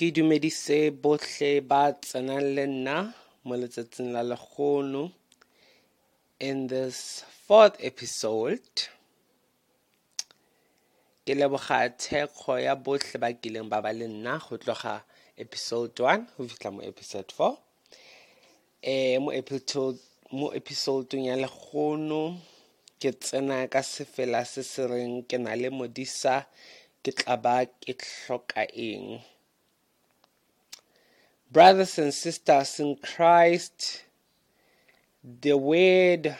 ke dumedise bohle ba tsenang le nna mo letsatsing la lekgono in this fourth episode. Ke leboga thekgo ya bohle ba kileng ba ba le nna go tloga episode 1 go fitlha mo episode 4 eh mo episode mo episodeng ya lekgono ke tsena ka sefela se se reng ke na le modisa ke tla ba ke hloka eng brothers and sisters in Christ the word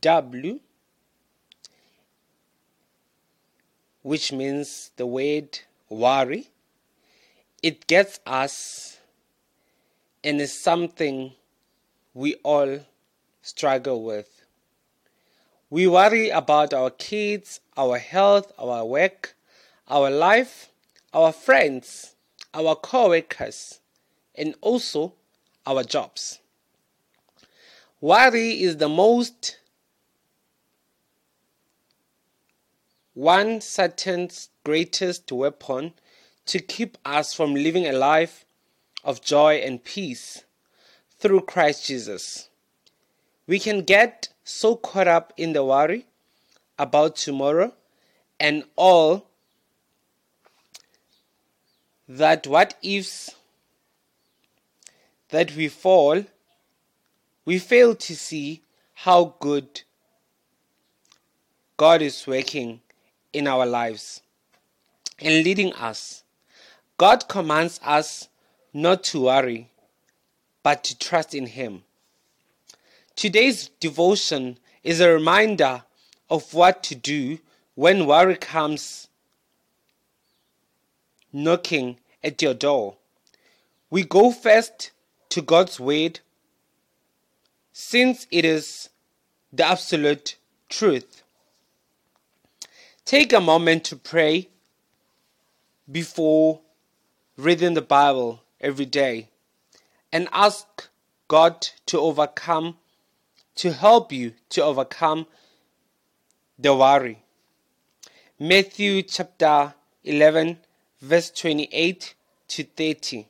W which means the word worry it gets us and is something we all struggle with. We worry about our kids, our health, our work, our life, our friends, our co workers, and also our jobs. Worry is the most one Satan's greatest weapon to keep us from living a life of joy and peace through Christ Jesus. We can get so caught up in the worry about tomorrow and all that what ifs that we fall, we fail to see how good God is working in our lives and leading us. God commands us not to worry, but to trust in Him. Today's devotion is a reminder of what to do when worry comes knocking at your door. We go first to God's Word since it is the absolute truth. Take a moment to pray before reading the Bible every day and ask God to overcome, to help you to overcome the worry. Matthew chapter 11, verse 28 to 30.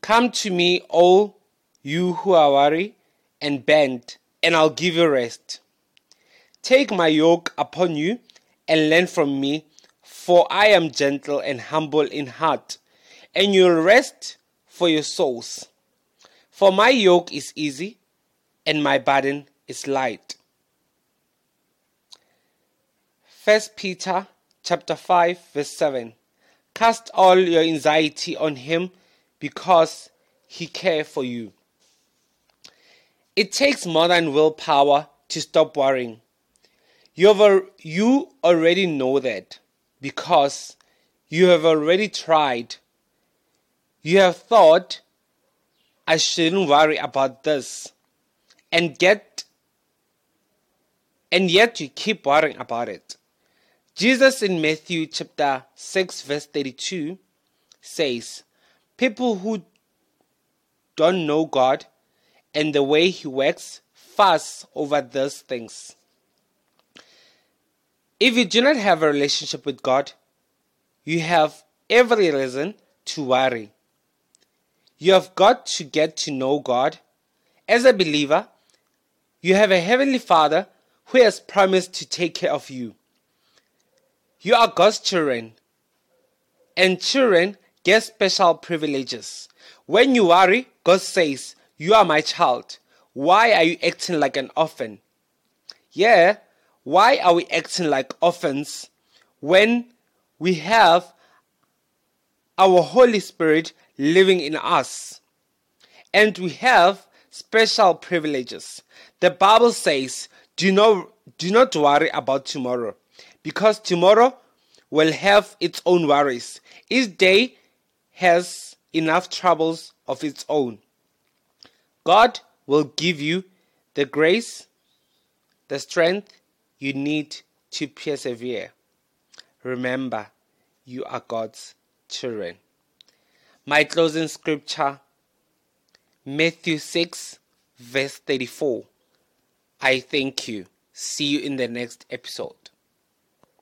Come to me, all you who are weary and bent, and I'll give you rest. Take my yoke upon you and learn from me, for I am gentle and humble in heart, and you'll rest for your souls. For my yoke is easy and my burden is light. First Peter chapter 5 verse 7 Cast all your anxiety on him because he cares for you. It takes more than willpower to stop worrying. You've, you already know that because you have already tried. You have thought, I shouldn't worry about this, and get, and yet you keep worrying about it. Jesus in Matthew chapter 6 verse 32 says, People who don't know God and the way He works fuss over those things. If you do not have a relationship with God, you have every reason to worry. You have got to get to know God. As a believer, you have a heavenly Father who has promised to take care of you. You are God's children, and children get special privileges. When you worry, God says, You are my child. Why are you acting like an orphan? Yeah, why are we acting like orphans when we have our Holy Spirit living in us? And we have special privileges. The Bible says, Do not, do not worry about tomorrow because tomorrow will have its own worries. Each day has enough troubles of its own. God will give you the grace, the strength you need to persevere. Remember, you are God's children. My closing scripture, Matthew 6, verse 34. I thank you. See you in the next episode.